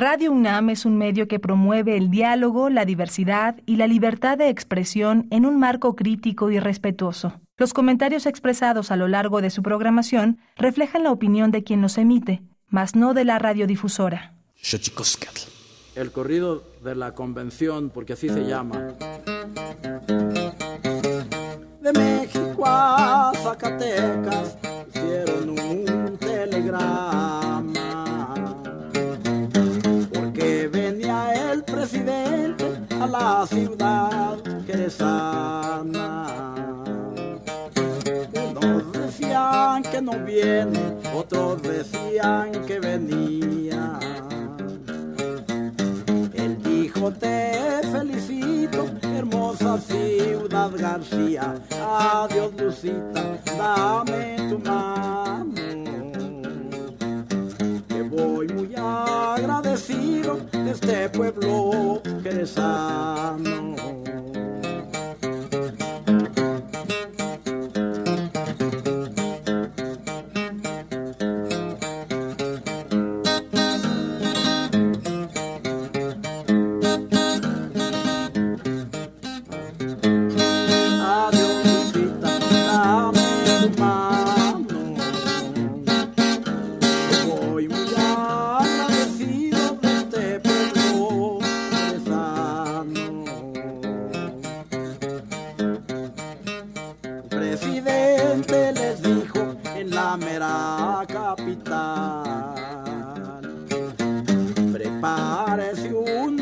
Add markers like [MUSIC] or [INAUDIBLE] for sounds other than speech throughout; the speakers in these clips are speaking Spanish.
Radio UNAM es un medio que promueve el diálogo, la diversidad y la libertad de expresión en un marco crítico y respetuoso. Los comentarios expresados a lo largo de su programación reflejan la opinión de quien los emite, mas no de la radiodifusora. El corrido de la convención, porque así se llama. De México a Zacatecas hicieron un telegrama. Ciudad sana. Unos decían que no viene, otros decían que venía te felicito, hermosa ciudad García. Adiós, Lucita, dame tu mano. Estoy muy agradecido de este pueblo que jerezano.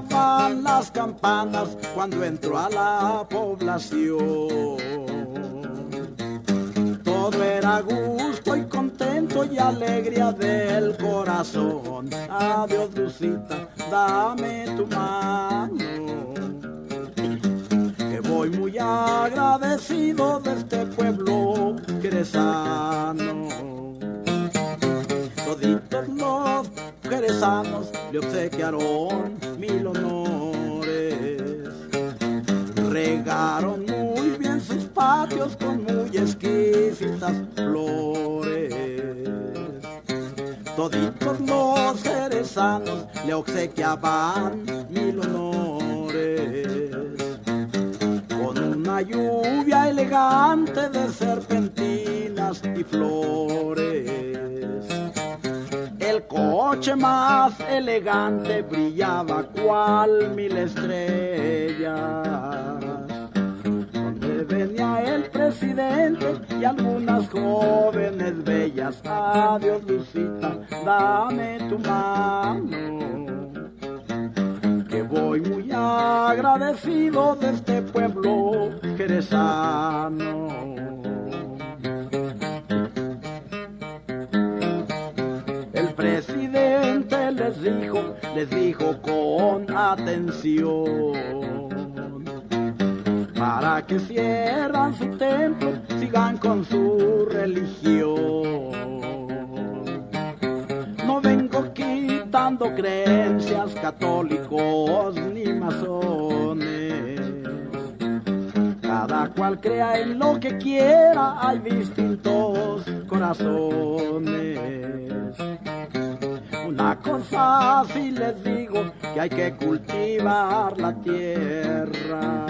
que es sano. cuando entró a la población. Todo era gusto y contento y alegría del corazón. Adiós, Lucita, dame tu mano. Que voy muy agradecido de este pueblo que eres sano. Toditos los sanos le obsequiaron mil honores regaron muy bien sus patios con muy exquisitas flores. Toditos los jerezanos le obsequiaban mil honores. Con una lluvia elegante de serpentinas y flores. El coche más elegante brillaba cual mil estrellas venía el presidente y algunas jóvenes bellas. Adiós, Lucita, dame tu mano. Que voy muy agradecido de este pueblo que dijo, les dijo con atención para que cierran su templo, sigan con su religión. No vengo quitando creencias católicos ni masones. Cada cual crea en lo que quiera, hay distintos corazones. Una cosa sí les digo, que hay que cultivar la tierra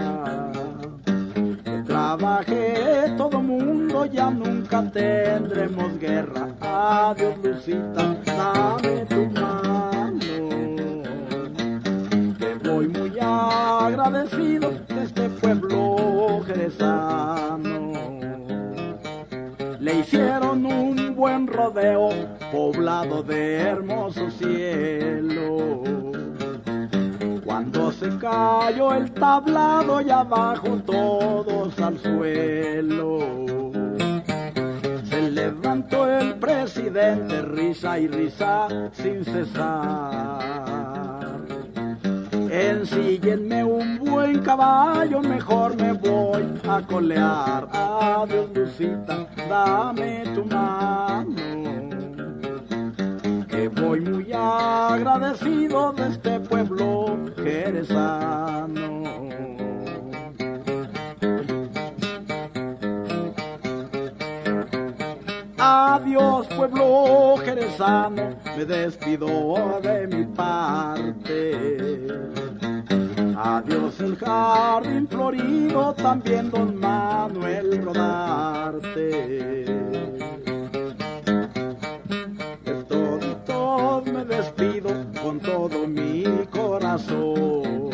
trabaje todo mundo, ya nunca tendremos guerra. Adiós, Lucita, dame tu mano. Te voy muy agradecido de este pueblo le hicieron un buen rodeo poblado de hermoso cielo. Cuando se cayó el tablado y abajo todos al suelo. Se levantó el presidente, risa y risa sin cesar. Ensíguenme un buen caballo, mejor me voy a colear. Adiós, Lucita, dame tu mano voy muy agradecido de este pueblo que eres sano. Adiós pueblo jerezano, me despido de mi parte. Adiós el jardín florido, también don Manuel Rodarte. despido con todo mi corazón.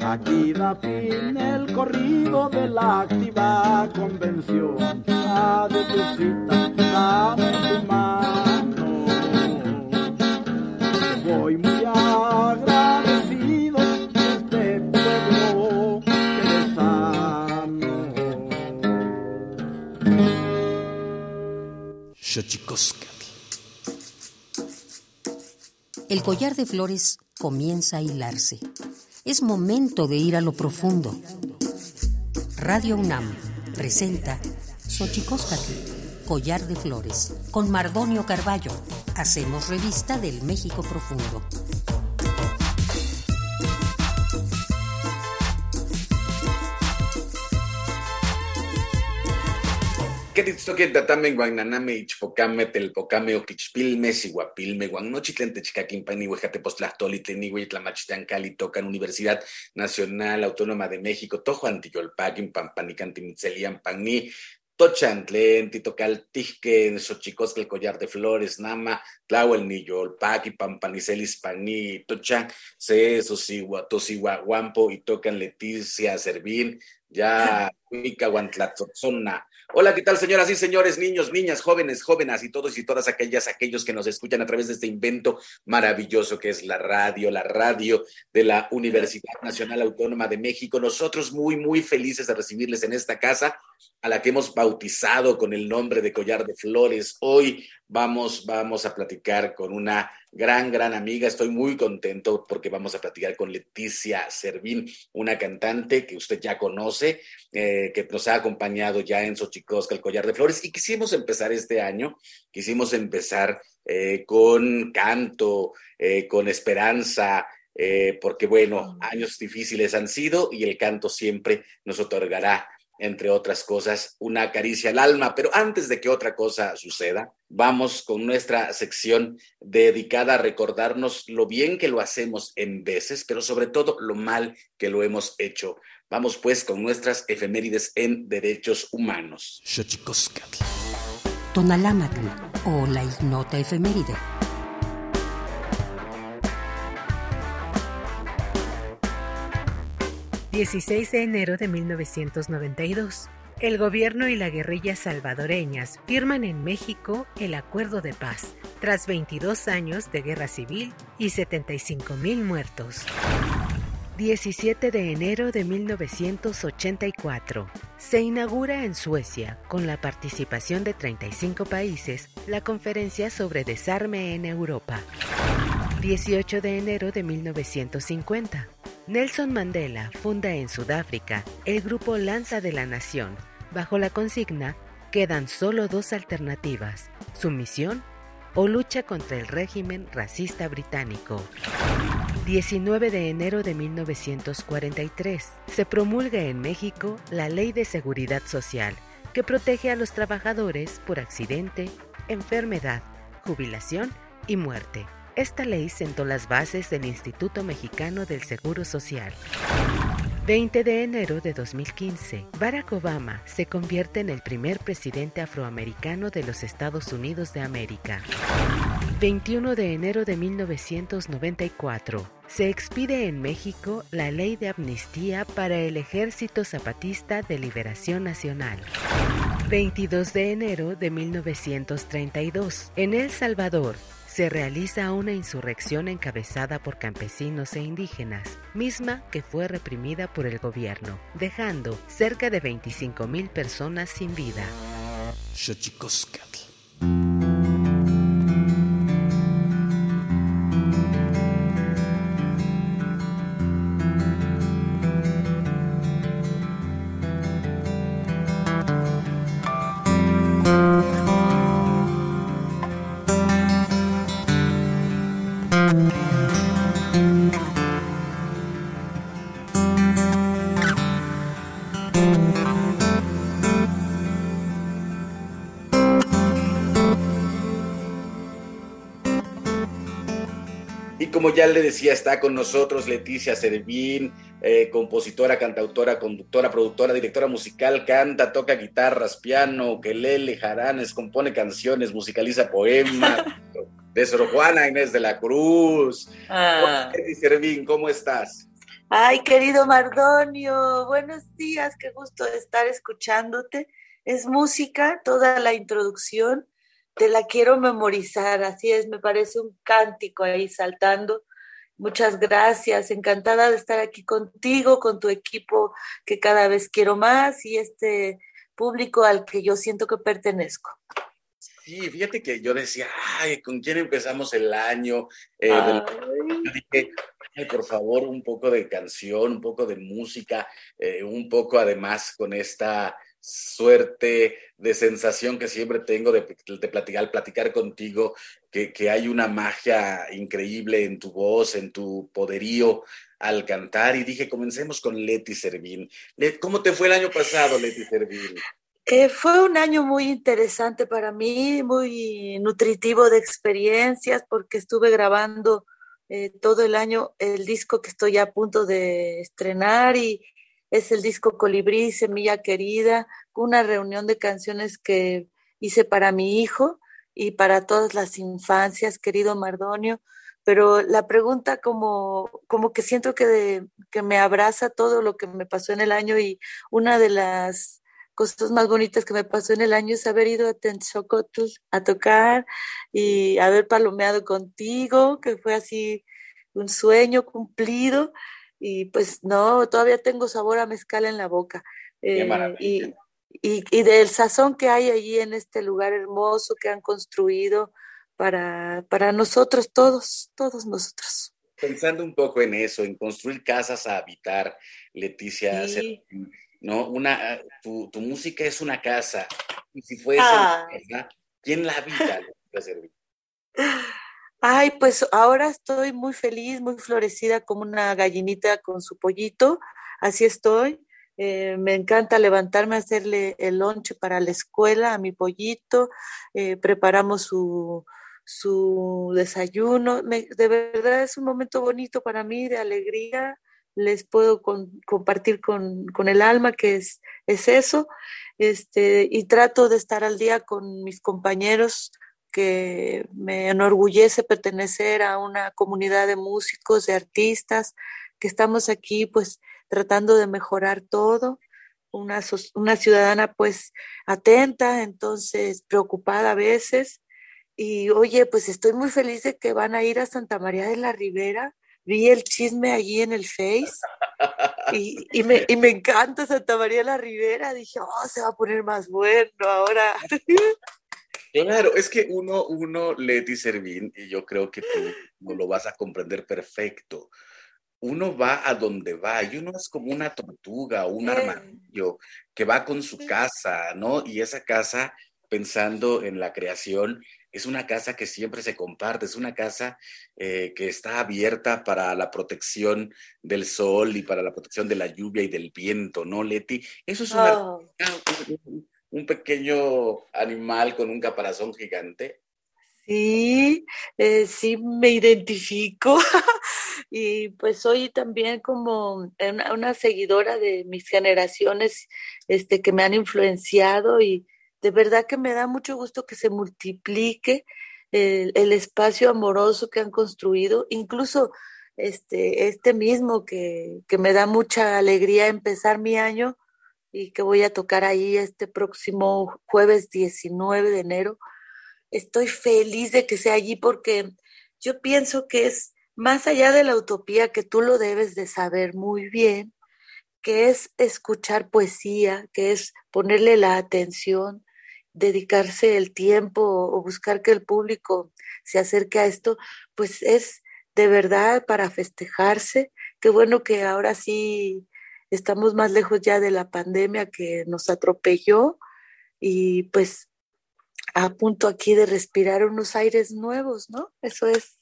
Aquí da fin el corrido de la activa convención. Adiós, Lucita, dame tu mano. El collar de flores comienza a hilarse. Es momento de ir a lo profundo. Radio UNAM presenta Xochicóscatl, Collar de Flores, con Mardonio Carballo. Hacemos revista del México Profundo. Queritztoque tatame guananame ichpocame telpocame oquichpilme siguapilme guannochitlen techcaquimpani huejatepostlahtoli tlenigüey tlamachtancali tocan Universidad Nacional Autónoma de México tojo antiyolpaquin pampanicantimitselian panni Tochantlen, Titocaltijque, Xochicosca, el collar de flores, Nama, Tlahuel, Niyolpaqui, Pampanicelis, Paní, Tochan, Se, Sosigua, Guampo, y tocan Leticia, Servín, ya, [LAUGHS] Cuica, Guantlatzotzona, Hola, ¿qué tal, señoras y señores, niños, niñas, jóvenes, jóvenes y todos y todas aquellas, aquellos que nos escuchan a través de este invento maravilloso que es la radio, la radio de la Universidad Nacional Autónoma de México. Nosotros muy, muy felices de recibirles en esta casa a la que hemos bautizado con el nombre de Collar de Flores. Hoy vamos, vamos a platicar con una gran, gran amiga. Estoy muy contento porque vamos a platicar con Leticia Servín, una cantante que usted ya conoce, eh, que nos ha acompañado ya en Xochicosca, el Collar de Flores. Y quisimos empezar este año, quisimos empezar eh, con canto, eh, con esperanza, porque bueno, años difíciles han sido y el canto siempre nos otorgará entre otras cosas, una caricia al alma. Pero antes de que otra cosa suceda, vamos con nuestra sección dedicada a recordarnos lo bien que lo hacemos en veces, pero sobre todo lo mal que lo hemos hecho. Vamos pues con nuestras efemérides en derechos humanos. Tonalámatl o la ignota efeméride. 16 de enero de 1992. El gobierno y la guerrilla salvadoreñas firman en México el Acuerdo de Paz, tras 22 años de guerra civil y 75 mil muertos. 17 de enero de 1984. Se inaugura en Suecia, con la participación de 35 países, la conferencia sobre desarme en Europa. 18 de enero de 1950. Nelson Mandela funda en Sudáfrica el grupo Lanza de la Nación, bajo la consigna Quedan solo dos alternativas, sumisión o lucha contra el régimen racista británico. 19 de enero de 1943. Se promulga en México la Ley de Seguridad Social, que protege a los trabajadores por accidente, enfermedad, jubilación y muerte. Esta ley sentó las bases del Instituto Mexicano del Seguro Social. 20 de enero de 2015, Barack Obama se convierte en el primer presidente afroamericano de los Estados Unidos de América. 21 de enero de 1994, se expide en México la ley de amnistía para el Ejército Zapatista de Liberación Nacional. 22 de enero de 1932. En El Salvador, se realiza una insurrección encabezada por campesinos e indígenas, misma que fue reprimida por el gobierno, dejando cerca de 25.000 personas sin vida. Como ya le decía, está con nosotros Leticia Servín, eh, compositora, cantautora, conductora, productora, directora musical, canta, toca guitarras, piano, quelele, jaranes, compone canciones, musicaliza poemas. [LAUGHS] de Sor Juana Inés de la Cruz. Ah. Leticia Servín, ¿cómo estás? Ay, querido Mardonio, buenos días, qué gusto estar escuchándote. Es música, toda la introducción te la quiero memorizar, así es, me parece un cántico ahí saltando. Muchas gracias, encantada de estar aquí contigo, con tu equipo que cada vez quiero más y este público al que yo siento que pertenezco. Sí, fíjate que yo decía, ay, ¿con quién empezamos el año? Eh, dije, por favor, un poco de canción, un poco de música, eh, un poco además con esta suerte de sensación que siempre tengo de, platicar, platicar contigo, que, hay una magia increíble en tu voz, en tu poderío al cantar. Y dije, comencemos con Leti Servín. ¿Cómo te fue el año pasado, Leti Servín? Eh, fue un año muy interesante para mí, muy nutritivo de experiencias, porque estuve grabando eh, todo el año el disco que estoy a punto de estrenar y, es el disco Colibrí, Semilla Querida, una reunión de canciones que hice para mi hijo y para todas las infancias, querido Mardonio. Pero la pregunta como, como que siento que, que me abraza todo lo que me pasó en el año y una de las cosas más bonitas que me pasó en el año es haber ido a Tenchocotl a tocar y haber palomeado contigo, que fue así un sueño cumplido y pues no, todavía tengo sabor a mezcal en la boca. Eh, y, y, del sazón que hay allí en este lugar hermoso que han construido para, para nosotros todos, todos nosotros. Pensando un poco en eso, en construir casas a habitar, Leticia, ¿no? Una, tu, tu, música es una casa, y si fuese ah. ¿quién la habita, [LAUGHS] Ay, pues ahora estoy muy feliz, muy florecida como una gallinita con su pollito, así estoy. Eh, me encanta levantarme a hacerle el lonche para la escuela a mi pollito, eh, preparamos su, su desayuno. de verdad es un momento bonito para mí de alegría. Les puedo compartir con, con, el alma que es, es eso. Este, y trato de estar al día con mis compañeros que me enorgullece pertenecer a una comunidad de músicos, de artistas, que estamos aquí pues tratando de mejorar todo, una, una ciudadana pues atenta, entonces preocupada a veces. Y oye, pues estoy muy feliz de que van a ir a Santa María de la Ribera. Vi el chisme allí en el Face y, y, me, y me encanta Santa María la Ribera. Dije, oh, se va a poner más bueno ahora. [LAUGHS] Claro, es que uno, uno, Leti Servín, y yo creo que tú lo vas a comprender perfecto. Uno va a donde va y uno es como una tortuga un armadillo que va con su casa, ¿no? Y esa casa, pensando en la creación, es una casa que siempre se comparte, es una casa eh, que está abierta para la protección del sol y para la protección de la lluvia y del viento, ¿no, Leti? Eso es una, oh un pequeño animal con un caparazón gigante. Sí, eh, sí me identifico [LAUGHS] y pues soy también como una, seguidora de mis generaciones este, que me han influenciado y de verdad que me da mucho gusto que se multiplique el, espacio amoroso que han construido, incluso este, este mismo que, que me da mucha alegría empezar mi año y que voy a tocar ahí este próximo jueves 19 de enero. Estoy feliz de que sea allí porque yo pienso que es más allá de la utopía que tú lo debes de saber muy bien, que es escuchar poesía, que es ponerle la atención, dedicarse el tiempo o buscar que el público se acerque a esto, pues es de verdad para festejarse. Qué bueno que ahora sí estamos más lejos ya de la pandemia que nos atropelló y pues a punto aquí de respirar unos aires nuevos, ¿no? Eso es.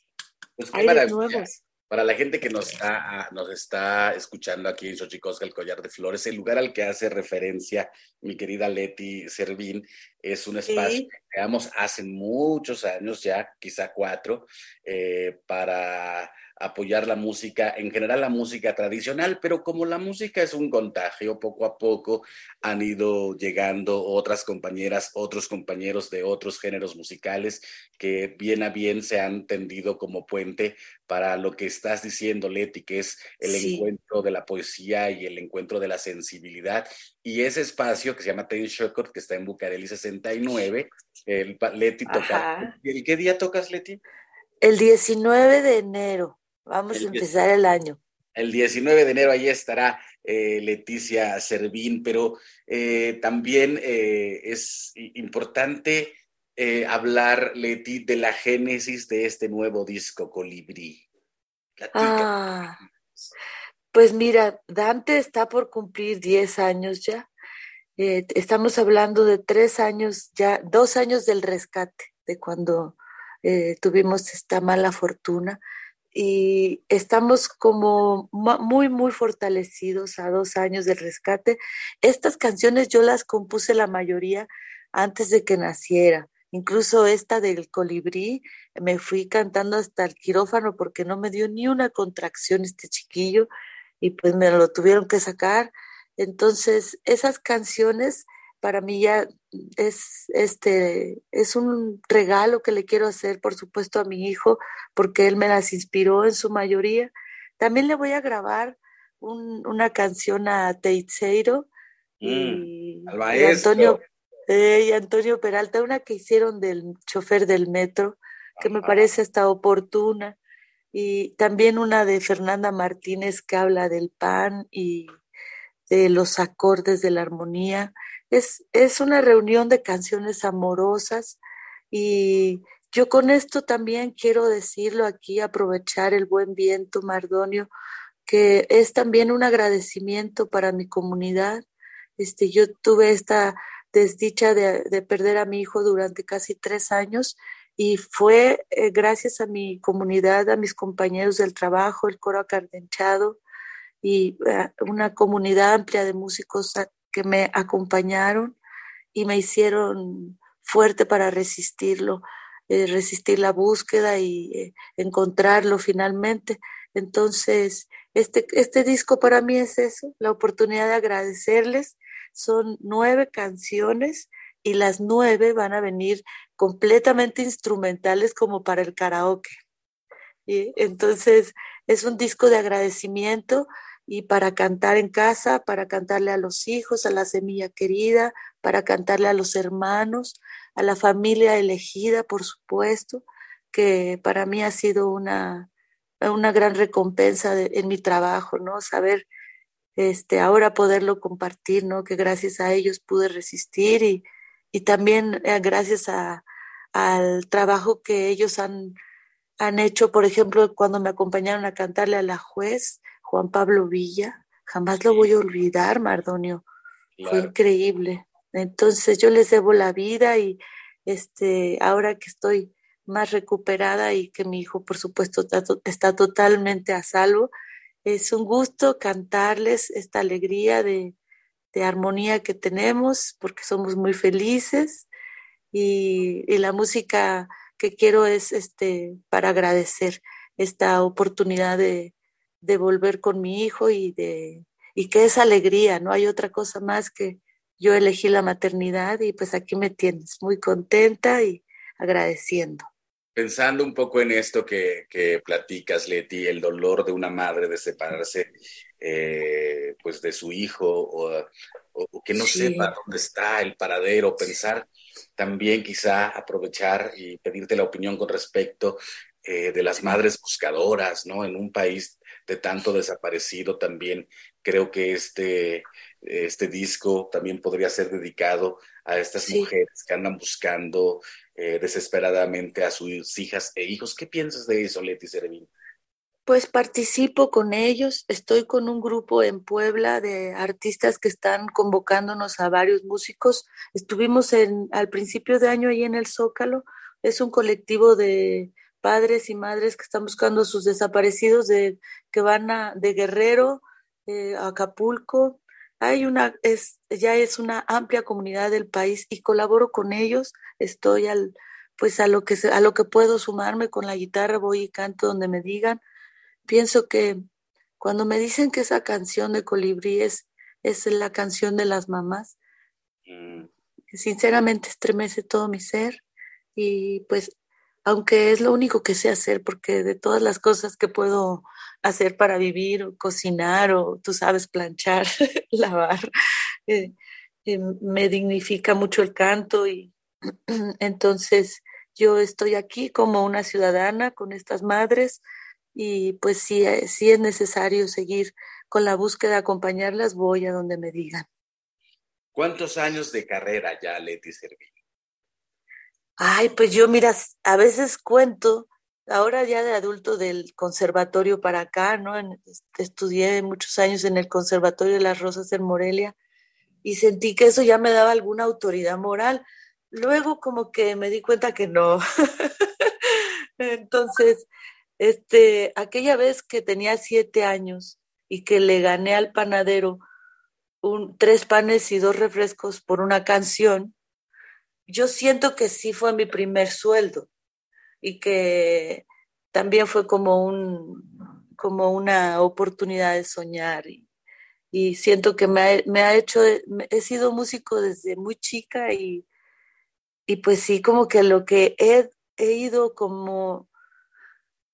Pues aires nuevos. Para la gente que nos está, nos está escuchando aquí en Xochicosca, el Collar de Flores, el lugar al que hace referencia mi querida Leti Servín es un espacio que creamos hace muchos años ya, quizá cuatro, eh, para apoyar la música, en general la música tradicional, pero como la música es un contagio, poco a poco han ido llegando otras compañeras, otros compañeros de otros géneros musicales que bien a bien se han tendido como puente para lo que estás diciendo, Leti, que es el encuentro de la poesía y el encuentro de la sensibilidad. Y ese espacio que se llama Ten Shokot, que está en Bucareli 69, el, Leti toca. ¿El qué día tocas, Leti? El 19 de enero. Vamos a empezar el año. El 19 de enero ahí estará eh, Leticia Servín, pero eh, también eh, es importante hablar, Leti, de la génesis de este nuevo disco, Colibrí. Ah, pues mira, Dante está por cumplir 10 años ya. estamos hablando de tres años ya, dos años del rescate, de cuando tuvimos esta mala fortuna y estamos como muy, muy fortalecidos a dos años del rescate. Estas canciones yo las compuse la mayoría antes de que naciera. Incluso esta del colibrí, me fui cantando hasta el quirófano porque no me dio ni una contracción este chiquillo y pues me lo tuvieron que sacar. Entonces, esas canciones para mí ya es este es un regalo que le quiero hacer por supuesto a mi hijo porque él me las inspiró en su mayoría. También le voy a grabar una canción a Teitzeiro y, mm, Antonio eh, y Antonio Peralta una que hicieron del chofer del metro que me parece hasta oportuna. Y también una de Fernanda Martínez que habla del pan y de los acordes de la armonía es, una reunión de canciones amorosas y yo con esto también quiero decirlo aquí, aprovechar el buen viento, Mardonio, que es también un agradecimiento para mi comunidad. Este, yo tuve esta desdicha de, perder a mi hijo durante casi tres años y fue eh, gracias a mi comunidad, a mis compañeros del trabajo, el coro acardenchado y eh, una comunidad amplia de músicos que me acompañaron y me hicieron fuerte para resistirlo, eh, resistir la búsqueda y eh, encontrarlo finalmente. Entonces, este, este disco para mí es eso, la oportunidad de agradecerles. Son nueve canciones y las nueve van a venir completamente instrumentales como para el karaoke. Y entonces, es un disco de agradecimiento y para cantar en casa, para cantarle a los hijos, a la semilla querida, para cantarle a los hermanos, a la familia elegida, por supuesto, que para mí ha sido una, una gran recompensa en mi trabajo, ¿no? Saber este, ahora poderlo compartir, ¿no? Que gracias a ellos pude resistir y, y también eh, gracias al trabajo que ellos han, han hecho, por ejemplo, cuando me acompañaron a cantarle a la juez, Juan Pablo Villa, jamás lo voy a olvidar, Mardonio. Fue increíble. Entonces yo les debo la vida y este, ahora que estoy más recuperada y que mi hijo, por supuesto, está, totalmente a salvo, es un gusto cantarles esta alegría de, de armonía que tenemos porque somos muy felices y, y, la música que quiero es este para agradecer esta oportunidad de, de volver con mi hijo y de y que es alegría, no hay otra cosa más que yo elegí la maternidad y pues aquí me tienes muy contenta y agradeciendo. Pensando un poco en esto que, que platicas, Leti, el dolor de una madre de separarse eh, pues de su hijo o, que no sepa dónde está el paradero, pensar también quizá aprovechar y pedirte la opinión con respecto eh, de las madres buscadoras, ¿no? En un país de tanto desaparecido también creo que este, este disco también podría ser dedicado a estas mujeres que andan buscando eh, desesperadamente a sus hijas e hijos. ¿Qué piensas de eso, Leti Servín? Pues participo con ellos, estoy con un grupo en Puebla de artistas que están convocándonos a varios músicos. Estuvimos en, al principio de año ahí en el Zócalo, es un colectivo de padres y madres que están buscando a sus desaparecidos de, que van a, de Guerrero eh, a Acapulco. Hay una, es, ya es una amplia comunidad del país y colaboro con ellos. Estoy al, pues a lo que, a lo que puedo sumarme con la guitarra, voy y canto donde me digan pienso que cuando me dicen que esa canción de colibríes es la canción de las mamás, mm. sinceramente estremece todo mi ser y pues aunque es lo único que sé hacer, porque de todas las cosas que puedo hacer para vivir, cocinar, o tú sabes, planchar, [LAUGHS] lavar, eh, eh, me dignifica mucho el canto y [CLEARS THROAT] entonces yo estoy aquí como una ciudadana con estas madres y pues eh, si es necesario seguir con la búsqueda, acompañarlas, voy a donde me digan. ¿Cuántos años de carrera ya, Leti Servín? Ay, pues yo, mira, a veces cuento, ahora ya de adulto del conservatorio para acá, ¿no? estudié muchos años en el Conservatorio de las Rosas en Morelia y sentí que eso ya me daba alguna autoridad moral. Luego como que me di cuenta que no. [LAUGHS] Entonces, este, aquella vez que tenía siete años y que le gané al panadero un, tres panes y dos refrescos por una canción, yo siento que sí fue mi primer sueldo y que también fue como un como una oportunidad de soñar y, y siento que me ha, me ha, hecho, he sido músico desde muy chica y, y pues sí, como que lo que he, he ido como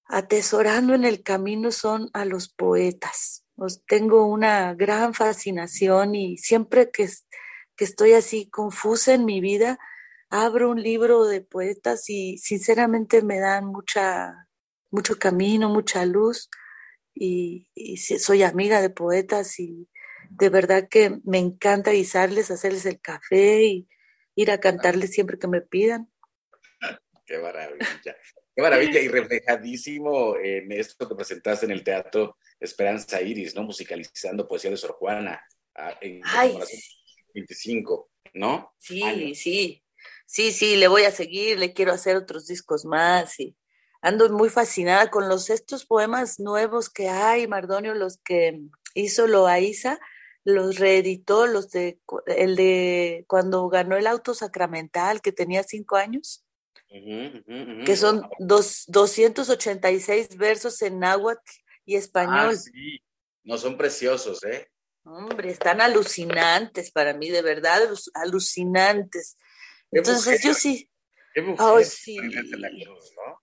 atesorando en el camino son a los poetas. Tengo una gran fascinación y siempre que, que estoy así confusa en mi vida, abro un libro de poetas y sinceramente me dan mucha, mucho camino, mucha luz y, y soy amiga de poetas y de verdad que me encanta guisarles, hacerles el café y ir a cantarles siempre que me pidan. [LAUGHS] Qué maravilla. Qué maravilla y reflejadísimo en esto que presentaste en el teatro Esperanza Iris, ¿no? Musicalizando poesía de Sor Juana ah, en Ay, 25, ¿no? Sí, sí, sí, sí, le voy a seguir, le quiero hacer otros discos más y ando muy fascinada con los estos poemas nuevos que hay, Mardonio, los que hizo Loaiza, los reeditó, los de el de cuando ganó el auto sacramental, que tenía cinco años que son dos, 286 versos en náhuatl y español. Ah, sí. No son preciosos, ¿eh? Hombre, están alucinantes para mí, de verdad, alucinantes. Entonces yo sí. Qué mujer, sí. ¿no?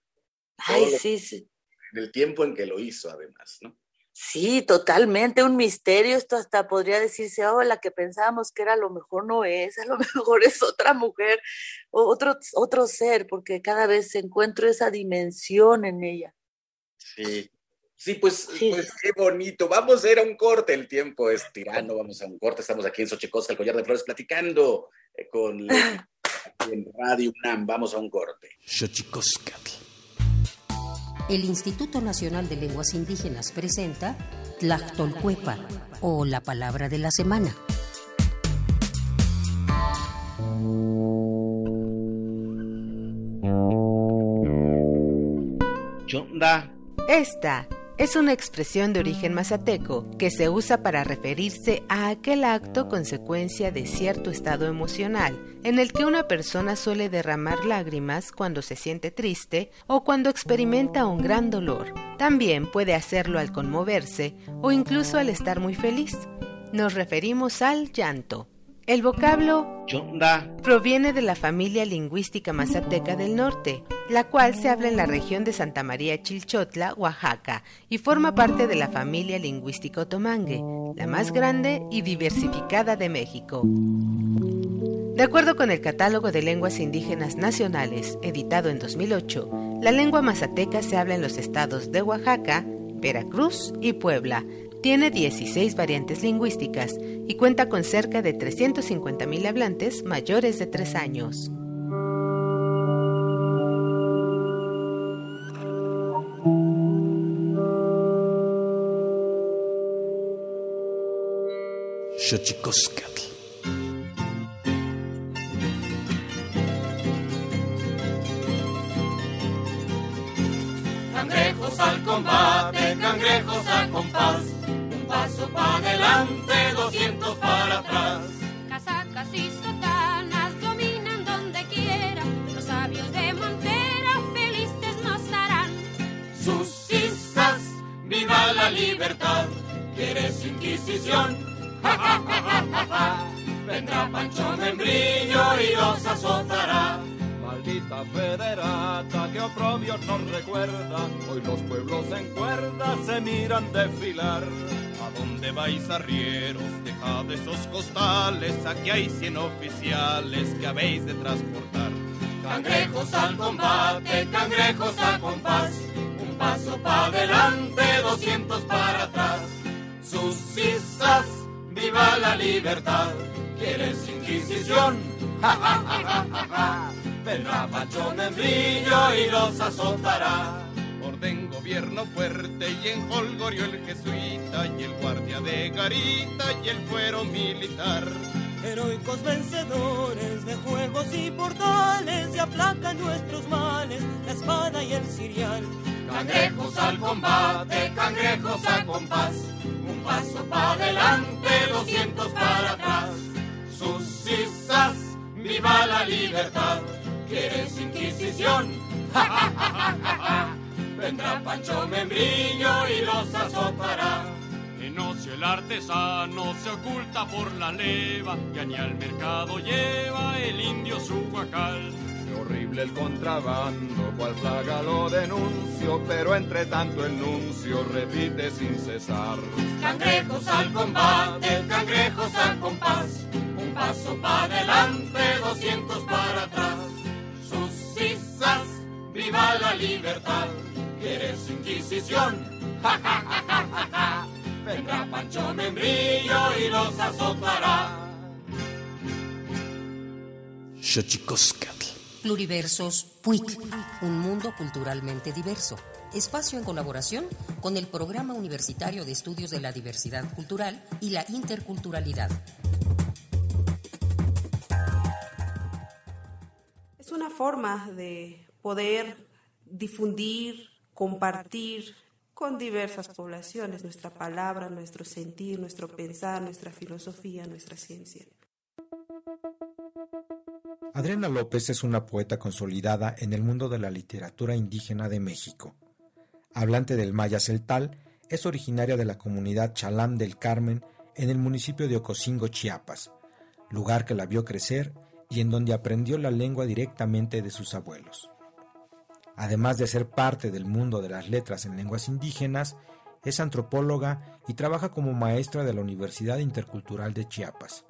Ay, sí, sí. En el tiempo en que lo hizo, además, ¿no? Sí, totalmente un misterio. Esto hasta podría decirse, oh, la que pensábamos que era a lo mejor no es, a lo [LAUGHS] mejor es otra mujer, otro, otro ser, porque cada vez encuentro esa dimensión en ella. Sí, sí, pues, pues qué bonito. Vamos a ir a un corte, el tiempo es tirano, vamos a un corte. Estamos aquí en Xochicosca, el collar de flores, platicando eh, con [LAUGHS] en Radio UNAM. Vamos a un corte. Xochicosca el Instituto Nacional de Lenguas Indígenas presenta Tlactolcuepa o la palabra de la semana. Chonda. Esta es una expresión de origen mazateco que se usa para referirse a aquel acto consecuencia de cierto estado emocional en el que una persona suele derramar lágrimas cuando se siente triste o cuando experimenta un gran dolor. También puede hacerlo al conmoverse o incluso al estar muy feliz. Nos referimos al llanto. El vocablo Chonda proviene de la familia lingüística mazateca del norte, la cual se habla en la región de Santa María Chilchotla, Oaxaca, y forma parte de la familia lingüística otomangue, la más grande y diversificada de México. De acuerdo con el Catálogo de Lenguas Indígenas Nacionales, editado en 2008, la lengua mazateca se habla en los estados de Oaxaca, Veracruz y Puebla, tiene 16 variantes lingüísticas y cuenta con cerca de 350.000 hablantes mayores de 3 años. Cangrejos al combate, cangrejos a compás paso para adelante, 200 para atrás. Casacas y sotanas dominan donde quiera, los sabios de Montera felices nos harán. Sus isas, viva la libertad, ¿quieres inquisición? Vendrá Pancho Membrillo y los azotará maldita federata que oprobio nos recuerda. Hoy los pueblos en cuerda se miran desfilar. ¿A dónde vais arrieros? Dejad esos costales, aquí hay cien oficiales que habéis de transportar. Cangrejos al combate, cangrejos a compás, un paso para adelante, doscientos para atrás. Sus cisas, viva la libertad, ¿quieres inquisición? [LAUGHS] ¡Ja, ja, ja, ja, ja! Membrillo y los azotará orden gobierno fuerte y en Holgorio el jesuita y el guardia de garita y el fuero militar. Heroicos vencedores de juegos y portales y aplacan nuestros males, la espada y el cirial. Cangrejos al combate, cangrejos a compás, un paso para adelante, doscientos para atrás. Sus cisas, viva la libertad, ¿quieres inquisición? [LAUGHS] ¡Ja, ja, ja, ja, ja! Vendrá Pancho Membrillo y los azotará. En ocio el artesano se oculta por la leva, que ni al mercado lleva el indio su guacal. Qué horrible el contrabando, cual plaga lo denuncio, pero entre tanto el nuncio repite sin cesar. Cangrejos al combate, cangrejos al compás, un paso para adelante, doscientos para atrás. Sus cisas, viva la libertad ¿Quieres inquisición? ¡Ja, ja, ja, ja, ja, Vendrá Pancho Membrillo y los azotará. Pluriversos PUIC, un mundo culturalmente diverso. Espacio en colaboración con el Programa Universitario de Estudios de la Diversidad Cultural y la Interculturalidad. Es una forma de poder difundir compartir con diversas poblaciones nuestra palabra, nuestro sentir, nuestro pensar, nuestra filosofía, nuestra ciencia. Adriana López es una poeta consolidada en el mundo de la literatura indígena de México. Hablante del maya celtal, es originaria de la comunidad Chalam del Carmen en el municipio de Ocosingo, Chiapas, lugar que la vio crecer y en donde aprendió la lengua directamente de sus abuelos. Además de ser parte del mundo de las letras en lenguas indígenas, es antropóloga y trabaja como maestra de la Universidad Intercultural de Chiapas.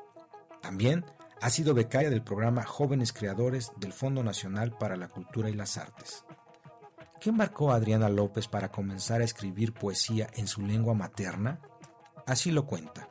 También ha sido becaria del programa Jóvenes Creadores del Fondo Nacional para la Cultura y las Artes. ¿Qué marcó a Adriana López para comenzar a escribir poesía en su lengua materna? Así lo cuenta.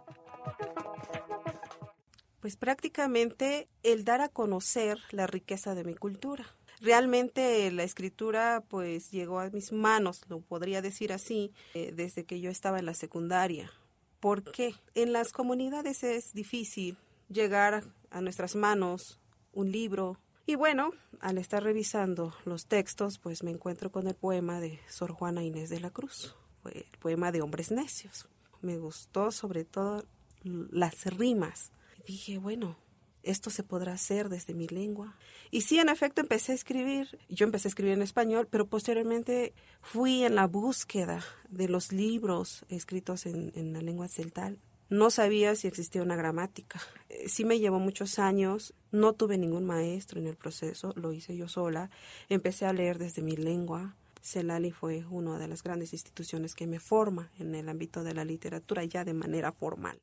Pues prácticamente el dar a conocer la riqueza de mi cultura realmente la escritura pues llegó a mis manos, lo podría decir así, eh, desde que yo estaba en la secundaria. ¿Por qué? En las comunidades es difícil llegar a nuestras manos un libro. Y bueno, al estar revisando los textos, pues me encuentro con el poema de Sor Juana Inés de la Cruz, el poema de Hombres Necios. Me gustó sobre todo las rimas. Dije, bueno, esto se podrá hacer desde mi lengua. Y sí, en efecto, empecé a escribir. Yo empecé a escribir en español, pero posteriormente fui en la búsqueda de los libros escritos en, la lengua celtal no sabía si existía una gramática. Eh, sí me llevó muchos años, no tuve ningún maestro en el proceso, lo hice yo sola. Empecé a leer desde mi lengua. Celali fue una de las grandes instituciones que me forma en el ámbito de la literatura ya de manera formal.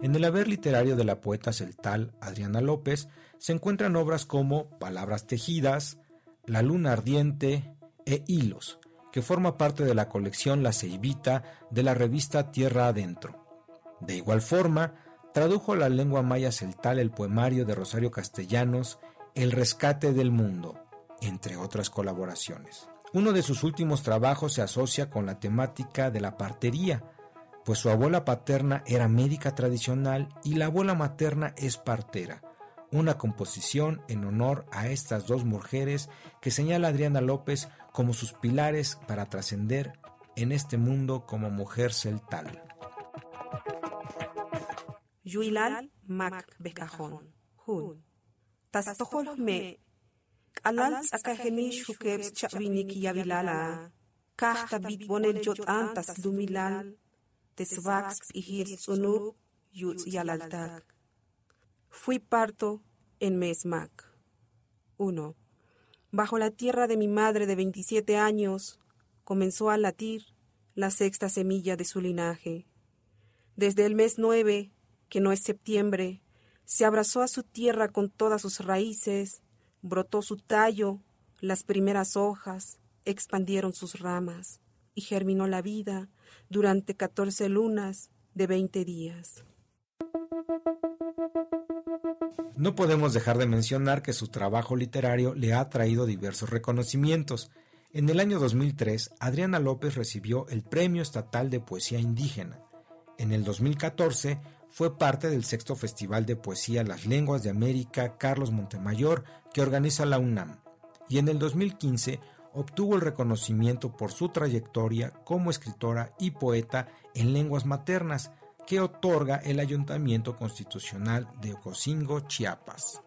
En el haber literario de la poeta celtal Adriana López se encuentran obras como Palabras tejidas, La luna ardiente e Hilos, que forma parte de la colección La Ceibita de la revista Tierra Adentro. De igual forma, tradujo la lengua maya celtal el poemario de Rosario Castellanos El rescate del mundo, entre otras colaboraciones. Uno de sus últimos trabajos se asocia con la temática de la partería, pues su abuela paterna era médica tradicional y la abuela materna es partera, una composición en honor a estas dos mujeres que señala Adriana López como sus pilares para trascender en este mundo como mujer celtal. Yuilal Mac Becajón, Hun. Tastohol me. Alal sakaheni shukebs chavinik yavilala. Kahta bit bonel jot antas lumilal. Tesvax ihir tsunub yut yalaltak. Fui parto en Mesmac. 1. Bajo la tierra de mi madre de 27 años comenzó a latir la sexta semilla de su linaje. Desde el mes 9, que no es septiembre, se abrazó a su tierra con todas sus raíces, brotó su tallo, las primeras hojas, expandieron sus ramas y germinó la vida durante catorce lunas de veinte días. No podemos dejar de mencionar que su trabajo literario le ha traído diversos reconocimientos. En el año 2003, Adriana López recibió el Premio Estatal de Poesía Indígena. En el 2014, fue parte del sexto Festival de Poesía Las Lenguas de América Carlos Montemayor que organiza la UNAM. Y en el 2015 obtuvo el reconocimiento por su trayectoria como escritora y poeta en lenguas maternas, que otorga el Ayuntamiento Constitucional de Ocosingo, Chiapas.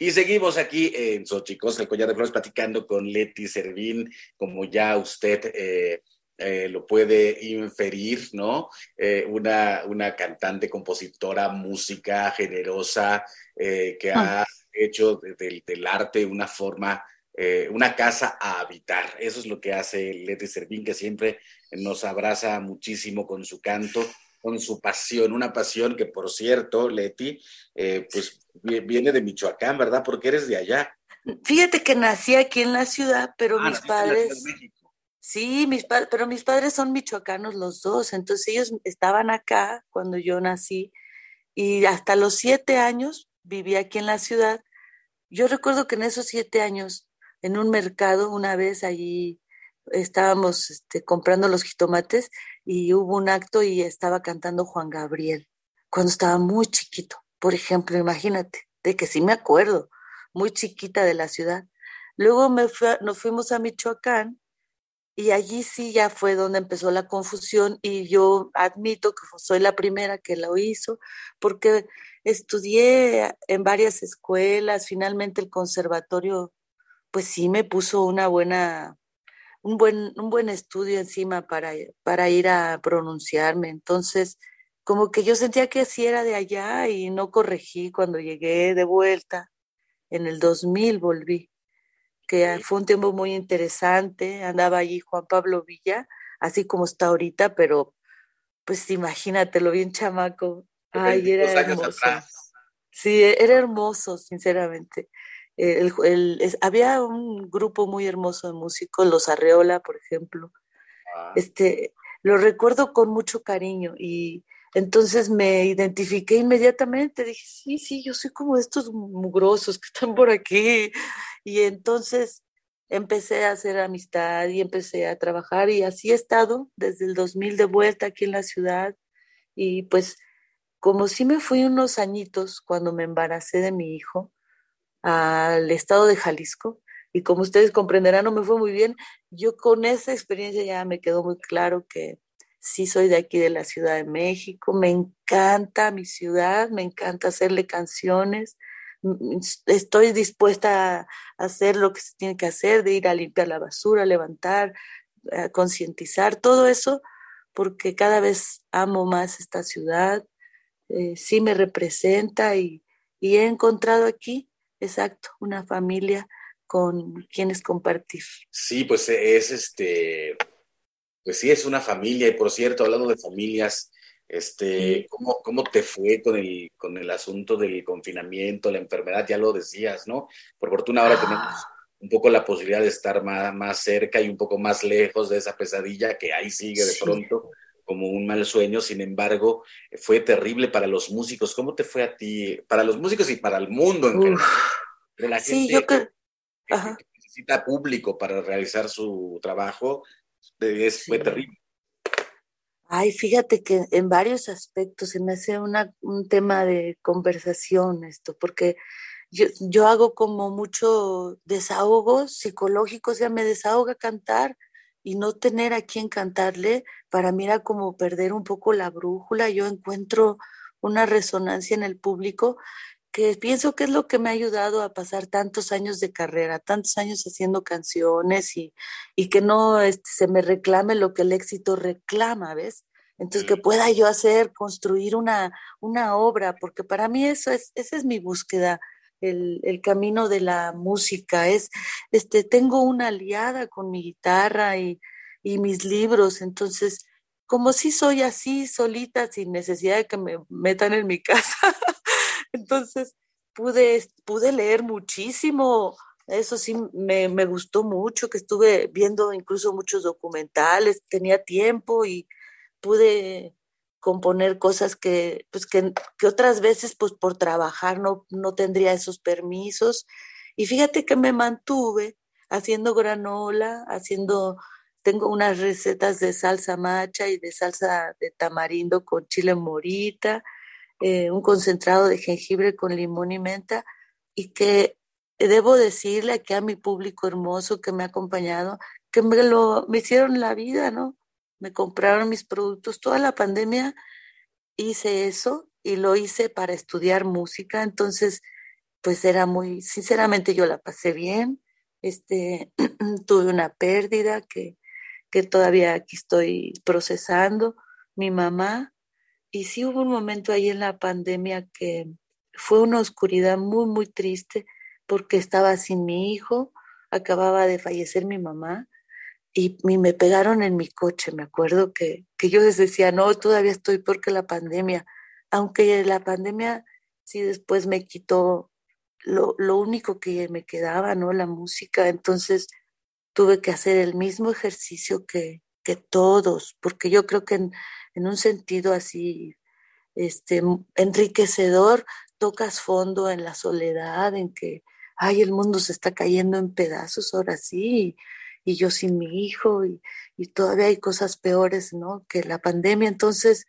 Y seguimos aquí en Xochicosca, el collar de flores, platicando con Leti Servín, como ya usted eh, eh, lo puede inferir, ¿no? Eh, una, una cantante, compositora, música generosa, que ha hecho del arte una forma eh, una casa a habitar. Eso es lo que hace Leti Servín, que siempre nos abraza muchísimo con su canto, con su pasión, una pasión que, por cierto, Leti, eh, pues viene de Michoacán, ¿verdad? Porque eres de allá. Fíjate que nací aquí en la ciudad, pero ah, mis padres... Sí, mis pero mis padres son michoacanos los dos, entonces ellos estaban acá cuando yo nací y hasta los siete años viví aquí en la ciudad. Yo recuerdo que en esos siete años en un mercado una vez allí estábamos este, comprando los jitomates y hubo un acto y estaba cantando Juan Gabriel cuando estaba muy chiquito. Por ejemplo, imagínate, de que sí me acuerdo, muy chiquita de la ciudad. Luego me nos fuimos a Michoacán y allí sí ya fue donde empezó la confusión y yo admito que soy la primera que lo hizo porque estudié en varias escuelas, finalmente el conservatorio pues sí me puso una buena, un buen, un buen estudio encima para, para ir a pronunciarme. Entonces, como que yo sentía que así era de allá y no corregí cuando llegué de vuelta. En el 2000 volví, que fue un tiempo muy interesante. Andaba allí Juan Pablo Villa, así como está ahorita, pero pues imagínatelo bien chamaco. Ay, era hermoso. Sí, era hermoso, sinceramente el, había un grupo muy hermoso de músicos, los Arreola, por ejemplo. Ah. Este, lo recuerdo con mucho cariño y entonces me identifiqué inmediatamente. Dije, sí, sí, yo soy como estos mugrosos que están por aquí. Y entonces empecé a hacer amistad y empecé a trabajar y así he estado desde el 2000 de vuelta aquí en la ciudad. Y pues como sí me fui unos añitos cuando me embaracé de mi hijo, al estado de Jalisco y como ustedes comprenderán no me fue muy bien. Yo con esa experiencia ya me quedó muy claro que sí soy de aquí de la Ciudad de México, me encanta mi ciudad, me encanta hacerle canciones, estoy dispuesta a hacer lo que se tiene que hacer, de ir a limpiar la basura, levantar, a concientizar, todo eso, porque cada vez amo más esta ciudad, eh, sí me representa y, y he encontrado aquí, exacto, una familia con quienes compartir. Sí, pues es este, pues sí, es una familia. Y por cierto, hablando de familias, este, ¿cómo, ¿cómo, te fue con el, con el asunto del confinamiento, la enfermedad? Ya lo decías, ¿no? Por fortuna ahora tenemos Ah. un poco la posibilidad de estar más, más cerca y un poco más lejos de esa pesadilla que ahí sigue de Sí. pronto como un mal sueño. Sin embargo, fue terrible para los músicos. ¿Cómo te fue a ti? Para los músicos y para el mundo en general. Pero la Sí, gente yo creo, que- ajá. que necesita público para realizar su trabajo, es, fue Sí. terrible. Ay, fíjate que en varios aspectos se me hace una, un tema de conversación esto, porque yo, yo hago como mucho desahogo psicológico, o sea, me desahoga cantar y no tener a quien cantarle, para mí era como perder un poco la brújula. Yo encuentro una resonancia en el público que pienso que es lo que me ha ayudado a pasar tantos años de carrera, tantos años haciendo canciones y, y que no este, se me reclame lo que el éxito reclama, ¿ves? Entonces que pueda yo hacer, construir una, una obra, porque para mí eso es, esa es mi búsqueda, el, el camino de la música, es, este, tengo una aliada con mi guitarra y, y mis libros, entonces, como si soy así, solita, sin necesidad de que me metan en mi [LAUGHS] casa, entonces pude, pude leer muchísimo, eso sí me, me, gustó mucho, que estuve viendo incluso muchos documentales, tenía tiempo y pude componer cosas que, pues que, que otras veces, pues por trabajar no, no tendría esos permisos. Y fíjate que me mantuve haciendo granola, haciendo, tengo unas recetas de salsa macha y de salsa de tamarindo con chile morita, eh, un concentrado de jengibre con limón y menta, y que debo decirle aquí a mi público hermoso que me ha acompañado, que me lo, me hicieron la vida, ¿no? Me compraron mis productos, toda la pandemia hice eso y lo hice para estudiar música, entonces pues era muy, sinceramente yo la pasé bien, este, [CLEARS THROAT] tuve una pérdida que, que todavía aquí estoy procesando, mi mamá, y sí hubo un momento ahí en la pandemia que fue una oscuridad muy, muy triste porque estaba sin mi hijo, acababa de fallecer mi mamá y, me pegaron en mi coche, me acuerdo que, que yo les decía, no, todavía estoy porque la pandemia, aunque la pandemia sí después me quitó lo, lo único que me quedaba, ¿no? La música, entonces tuve que hacer el mismo ejercicio que, que todos, porque yo creo que en, en un sentido así, este, enriquecedor, tocas fondo en la soledad, en que, ay, el mundo se está cayendo en pedazos ahora sí, y, yo sin mi hijo, y, y, todavía hay cosas peores, ¿no? Que la pandemia, entonces,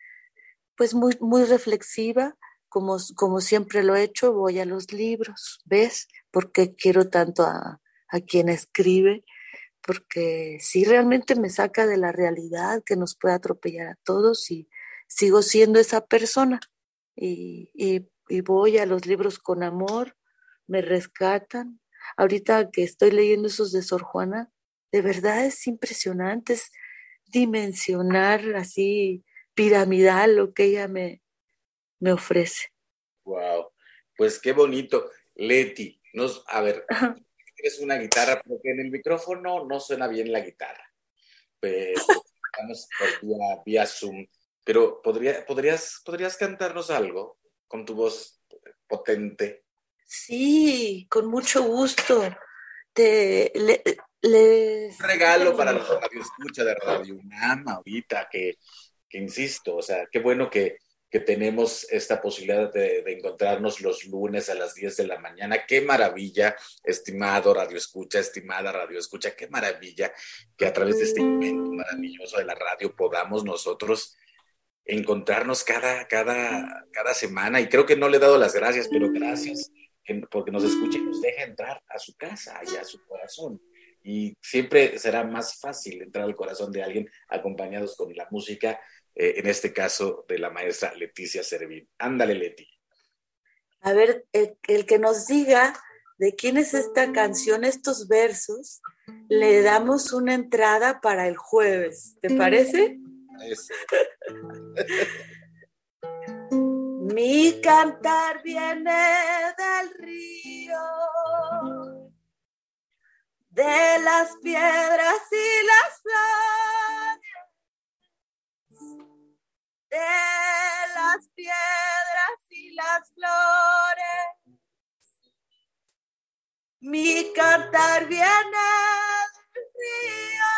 pues muy, muy reflexiva, como, como siempre lo he hecho, voy a los libros, ¿ves? Porque quiero tanto a, a quien escribe, porque sí realmente me saca de la realidad que nos puede atropellar a todos y sigo siendo esa persona y, y, y, voy a los libros con amor, me rescatan. Ahorita que estoy leyendo esos de Sor Juana, de verdad es impresionante, es dimensionar así piramidal lo que ella me, me ofrece. Wow, pues qué bonito. Leti, nos, a ver, tienes una guitarra porque en el micrófono no suena bien la guitarra. Pero estamos por vía, vía, Zoom. Pero ¿podría, podrías, podrías cantarnos algo con tu voz potente. Sí, con mucho gusto. Te, le, les... Un regalo para los radio escucha de Radio UNAM ahorita, que, que insisto, o sea, qué bueno que, que tenemos esta posibilidad de, de, encontrarnos los lunes a las 10 de la mañana. Qué maravilla, estimado Radio Escucha, estimada Radio Escucha, qué maravilla que a través de este invento maravilloso de la radio podamos nosotros encontrarnos cada, cada, cada semana. Y creo que no le he dado las gracias, pero gracias porque nos escuche y nos deja entrar a su casa y a su corazón. Y siempre será más fácil entrar al corazón de alguien acompañados con la música eh, en este caso de la maestra Leticia Servín. Ándale, Leti. A ver, el, el, que nos diga de quién es esta canción, estos versos, le damos una entrada para el jueves. ¿Te parece? Eso. Mi cantar viene del río, de las piedras y las flores, de las piedras y las flores. Mi cantar viene del río,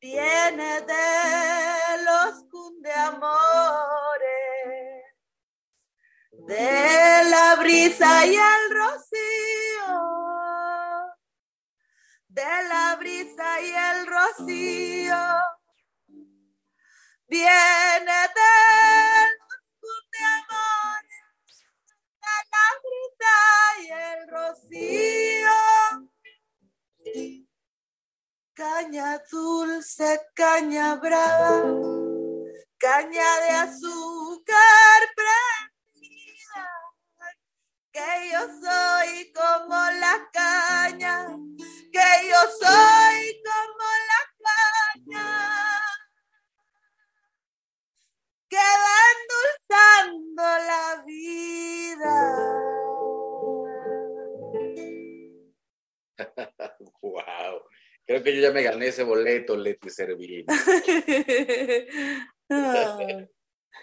viene de los cundeamores, de la brisa y el rocío, de la brisa y el rocío, viene de de la brisa y el rocío. Caña dulce, caña brava, caña de azúcar prendida, que yo soy como la caña, que yo soy como la caña, que va endulzando la vida. [LAUGHS] wow. Creo que yo ya me gané ese boleto, Leti Servini. Ah. [LAUGHS] [LAUGHS]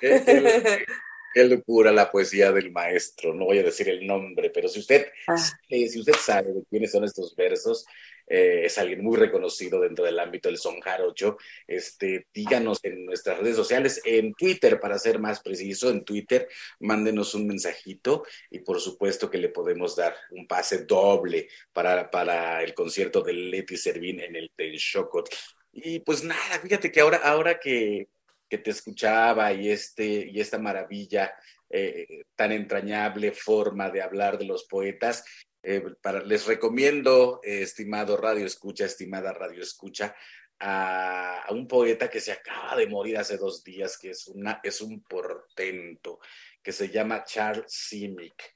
Qué, qué- qué locura la poesía del maestro. No voy a decir el nombre, pero si usted, Ah. eh, si usted sabe de quiénes son estos versos, eh, es alguien muy reconocido dentro del ámbito del son jarocho. Este, díganos en nuestras redes sociales, en Twitter, para ser más preciso, en Twitter, mándenos un mensajito y por supuesto que le podemos dar un pase doble para, para el concierto de Leti Servín en el Tenshokot. Y pues nada, fíjate que ahora, ahora que, que te escuchaba y, este, y esta maravilla, eh, tan entrañable forma de hablar de los poetas, eh, para, les recomiendo, eh, estimado Radio Escucha, estimada Radio Escucha, a, un poeta que se acaba de morir hace dos días, que es, una, es un portento, que se llama Charles Simic.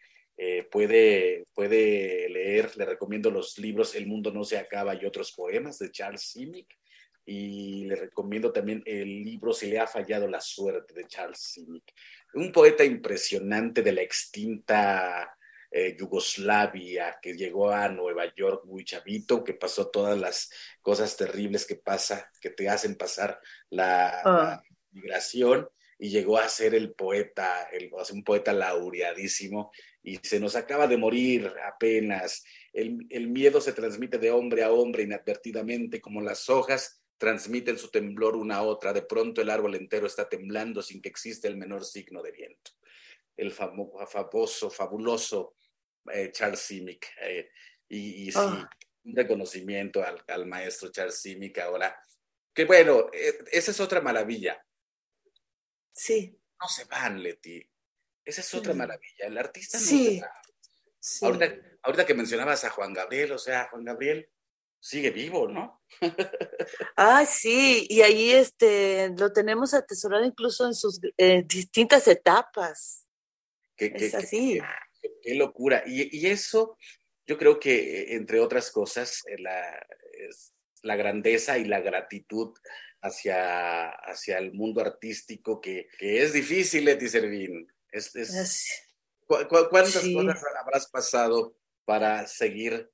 Puede, puede leer, le recomiendo los libros El mundo no se acaba y otros poemas de Charles Simic. Y le recomiendo también el libro Si le ha fallado la suerte de Charles Simic. Un poeta impresionante de la extinta eh, Yugoslavia, que llegó a Nueva York muy chavito, que pasó todas las cosas terribles que pasa, que te hacen pasar la, Ah. la migración, y llegó a ser el poeta, el, un poeta laureadísimo, y se nos acaba de morir apenas. El, el miedo se transmite de hombre a hombre inadvertidamente, como las hojas transmiten su temblor una a otra. De pronto el árbol entero está temblando sin que exista el menor signo de viento. El famo- famoso, fabuloso eh, Charles Simic. eh, y, y sí, Ah. un reconocimiento al, al maestro Charles Simic ahora. Que bueno, eh, esa es otra maravilla. Sí, No se van, Leti. Esa es otra maravilla. El artista no Sí. se va. sí. Ahorita, ahorita que mencionabas a Juan Gabriel, o sea, Juan Gabriel sigue vivo, ¿no? [LAUGHS] Ah, sí, y ahí este lo tenemos atesorado incluso en sus eh, distintas etapas. Es así. qué- qué locura. Y, y eso, yo creo que, entre otras cosas, eh, la, es la grandeza y la gratitud hacia, hacia el mundo artístico, que, que es difícil, Leti Servín. Es, es- Así. ¿cu- cu- ¿Cuántas Sí. cosas habrás pasado para seguir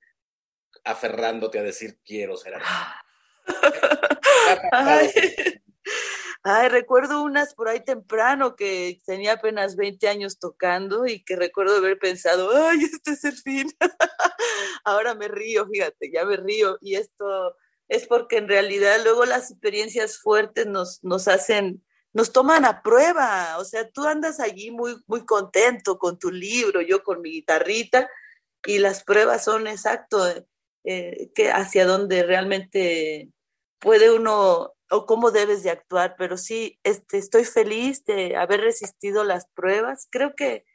aferrándote a decir quiero ser. [LAUGHS] Ay, ay, recuerdo unas por ahí temprano que tenía apenas 20 años tocando y que recuerdo haber pensado, ay, este es el fin. [LAUGHS] Ahora me río, fíjate, ya me río. Y esto es porque en realidad luego las experiencias fuertes nos, nos hacen, nos toman a prueba. O sea, tú andas allí muy, muy contento con tu libro, yo con mi guitarrita, y las pruebas son exacto eh, que hacia donde realmente puede uno o cómo debes de actuar, pero sí, este, estoy feliz de haber resistido las pruebas. Creo que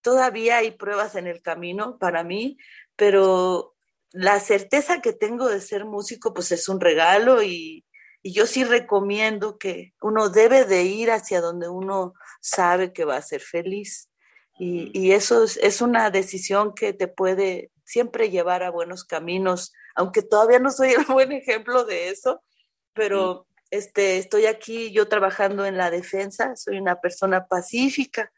todavía hay pruebas en el camino para mí, pero la certeza que tengo de ser músico, pues es un regalo y, y yo sí recomiendo que uno debe de ir hacia donde uno sabe que va a ser feliz. Y, eso es, una decisión que te puede siempre llevar a buenos caminos, aunque todavía no soy el [LAUGHS] buen ejemplo de eso, pero este, estoy aquí yo trabajando en la defensa, soy una persona pacífica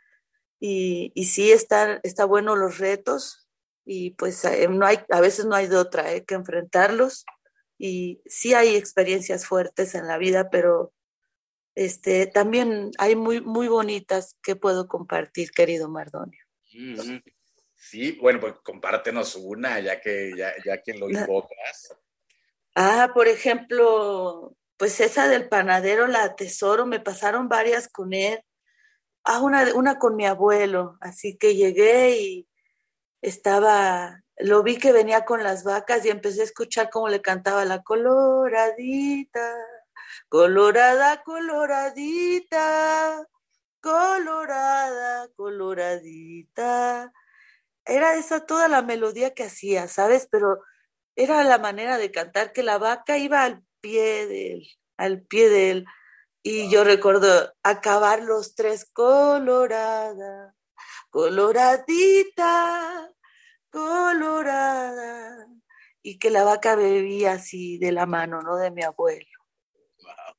y, y sí está, está bueno los retos y pues eh, no hay, a veces no hay de otra, hay que enfrentarlos y sí hay experiencias fuertes en la vida, pero este, también hay muy, muy bonitas que puedo compartir, querido Mardonio. Sí, bueno, pues compártenos una, ya que ya, ya que lo invocas. Ah, por ejemplo, pues esa del panadero la atesoro, me pasaron varias con él. Ah, una, una con mi abuelo, así que llegué y estaba, lo vi que venía con las vacas y empecé a escuchar cómo le cantaba la coloradita, colorada, coloradita, colorada, coloradita. Era esa toda la melodía que hacía, ¿sabes? Pero era la manera de cantar que la vaca iba al pie de él, al pie de él. Y yo recuerdo acabar los tres colorada, coloradita, colorada, y que la vaca bebía así de la mano, ¿no? De mi abuelo. Wow.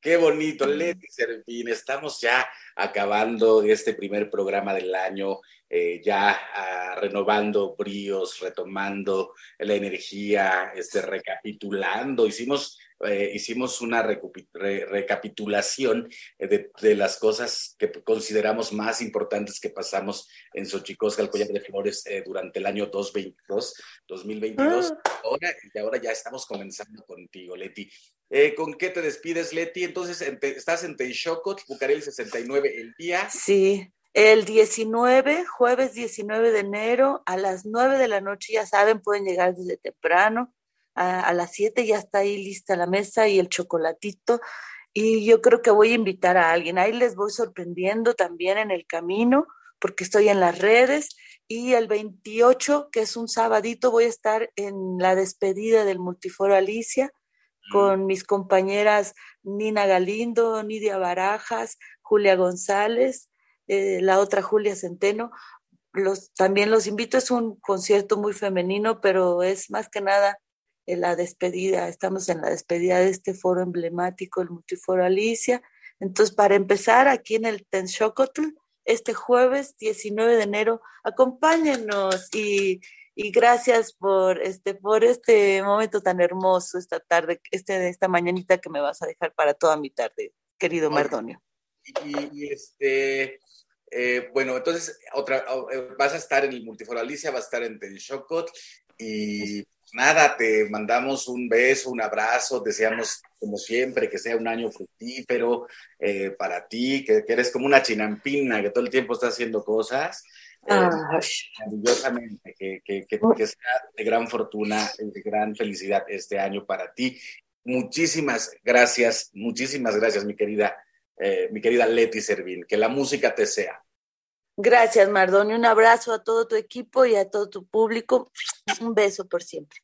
Qué bonito, Leti Servín. Estamos ya acabando este primer programa del año, eh, ya ah, renovando bríos, retomando la energía, este, recapitulando. Hicimos eh, hicimos una recapitulación eh, de, las cosas que consideramos más importantes que pasamos en Xochicosca, el collar de flores, eh, durante el año 2022, 2022. Ah. Ahora, y ahora ya estamos comenzando contigo, Leti. ¿Con qué te despides, Leti? Entonces, ¿estás en Teixocot, Bucareli 69 el día? Sí. El 19, jueves 19 de enero, a las 9 de la noche, ya saben, pueden llegar desde temprano a, las 7 ya está ahí lista la mesa y el chocolatito. Y yo creo que voy a invitar a alguien. Ahí les voy sorprendiendo también en el camino, porque estoy en las redes. Y el 28, que es un sabadito, voy a estar en la despedida del Multiforo Alicia mm. con mis compañeras Nina Galindo, Nidia Barajas, Julia González, eh, la otra Julia Centeno. Los, también los invito, es un concierto muy femenino, pero es más que nada en la despedida, estamos en la despedida de este foro emblemático, el Multiforo Alicia. Entonces, para empezar, aquí en el Tenshocotl, este jueves 19 de enero, acompáñenos y, y, gracias por este, por este momento tan hermoso esta tarde, este, esta mañanita que me vas a dejar para toda mi tarde, querido Mardonio. Y, este, eh, bueno, entonces, otra, eh, vas a estar en el Multiforo Alicia, vas a estar en Tenshocotl y nada, te mandamos un beso, un abrazo, deseamos como siempre que sea un año fructífero eh, para ti, que, eres como una chinampina, que todo el tiempo está haciendo cosas. Eh, maravillosamente, que, que, que, sea de gran fortuna, de gran felicidad este año para ti. Muchísimas gracias, muchísimas gracias, mi querida, eh, mi querida Leti Servín. Que la música te sea. Gracias, Mardoni. Un abrazo a todo tu equipo y a todo tu público. Un beso por siempre.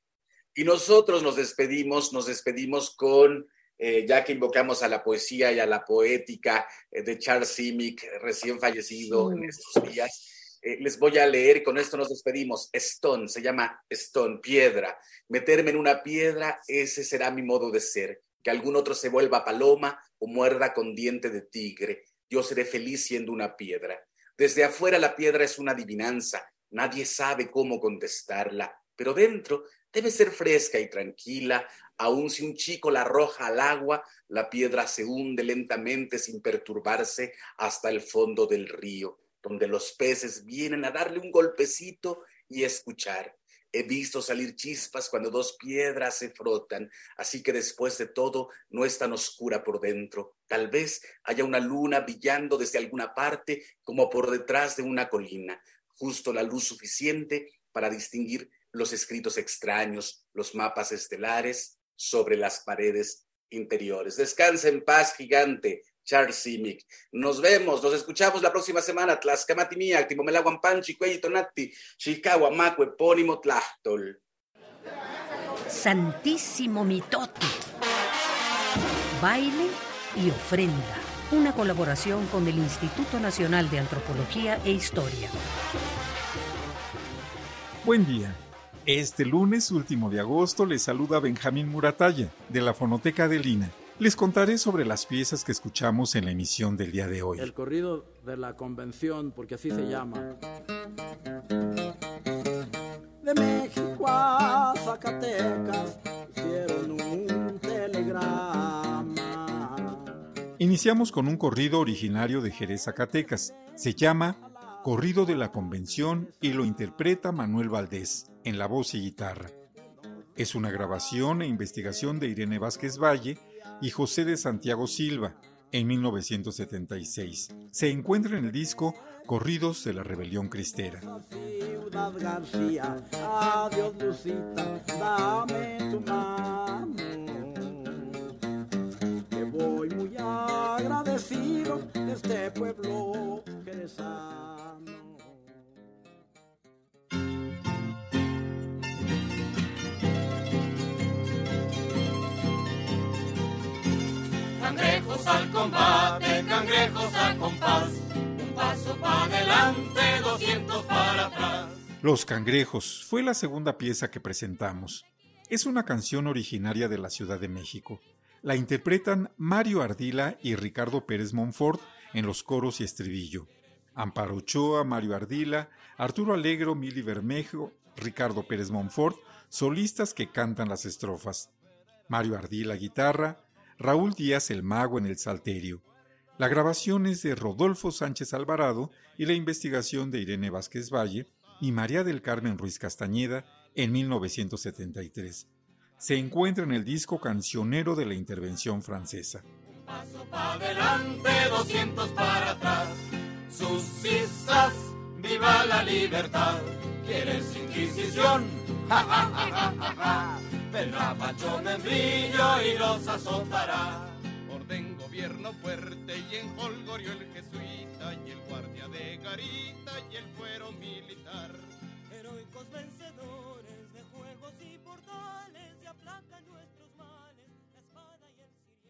Y nosotros nos despedimos, nos despedimos con, eh, ya que invocamos a la poesía y a la poética eh, de Charles Simic, recién fallecido en estos días. Eh, les voy a leer con esto nos despedimos. Stone, se llama Stone, piedra. Meterme en una piedra, ese será mi modo de ser. Que algún otro se vuelva paloma o muerda con diente de tigre. Yo seré feliz siendo una piedra. Desde afuera la piedra es una adivinanza, nadie sabe cómo contestarla, pero dentro debe ser fresca y tranquila, aun si un chico la arroja al agua, la piedra se hunde lentamente sin perturbarse hasta el fondo del río, donde los peces vienen a darle un golpecito y escuchar. He visto salir chispas cuando dos piedras se frotan, así que después de todo no es tan oscura por dentro. Tal vez haya una luna brillando desde alguna parte como por detrás de una colina, justo la luz suficiente para distinguir los escritos extraños, los mapas estelares sobre las paredes interiores. Descansa en paz, gigante. Charles Simic. Nos vemos, nos escuchamos la próxima semana. Tlaxcamatimía, Timomelaguampanchi, Cuellitonati, Chicago, Maco, Epónimo, Tlachtol. Santísimo mitote. Baile y ofrenda. una colaboración con el Instituto Nacional de Antropología e Historia. Buen día. Este lunes último de agosto les saluda Benjamín Muratalla, de la Fonoteca de Lina. Les contaré sobre las piezas que escuchamos en la emisión del día de hoy. El corrido de la convención, porque así se llama. De México a Zacatecas hicieron un telegrama. Iniciamos con un corrido originario de Jerez, Zacatecas. Se llama Corrido de la Convención y lo interpreta Manuel Valdés en la voz y guitarra. Es una grabación e investigación de Irene Vázquez Valle y José de Santiago Silva en 1976. Se encuentra en el disco Corridos de la Rebelión Cristera. Al combate, cangrejos compás. Un paso para 200 para atrás. Los Cangrejos fue la segunda pieza que presentamos. Es una canción originaria de la Ciudad de México. La interpretan Mario Ardila y Ricardo Pérez Monfort en los coros y estribillo. Amparo Ochoa, Mario Ardila, Arturo Alegro, Mili Bermejo, Ricardo Pérez Monfort, solistas que cantan las estrofas. Mario Ardila guitarra, Raúl Díaz el Mago en el Salterio. La grabación es de Rodolfo Sánchez Alvarado y la investigación de Irene Vázquez Valle y María del Carmen Ruiz Castañeda en 1973. Se encuentra en el disco cancionero de la intervención francesa. Paso adelante, 200 para atrás. Sus viva la libertad. ¿Quieres inquisición? [LAUGHS] Ja, ja, ja, ja, ja, ja. Vendrá Pancho Membrillo y los azotará. Orden gobierno fuerte y en Holgorio el jesuita y el guardia de garita y el fuero militar. Heroicos vencedores de juegos y portales y aplacan nuestros males. La espada y el.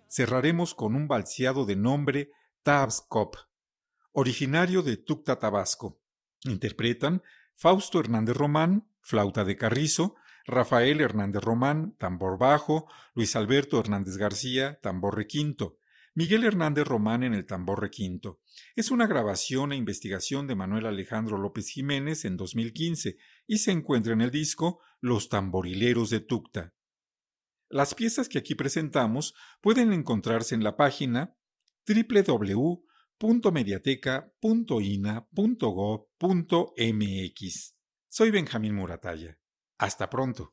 Cerraremos con un balseado de nombre Tabscop, originario de Tucta, Tabasco. Interpretan Fausto Hernández Román, flauta de carrizo, Rafael Hernández Román, tambor bajo, Luis Alberto Hernández García, tambor requinto, Miguel Hernández Román en el tambor requinto. Es una grabación e investigación de Manuel Alejandro López Jiménez en 2015 y se encuentra en el disco Los Tamborileros de Tucta. Las piezas que aquí presentamos pueden encontrarse en la página www.mediateca.ina.gov.mx. Soy Benjamín Muratalla. Hasta pronto.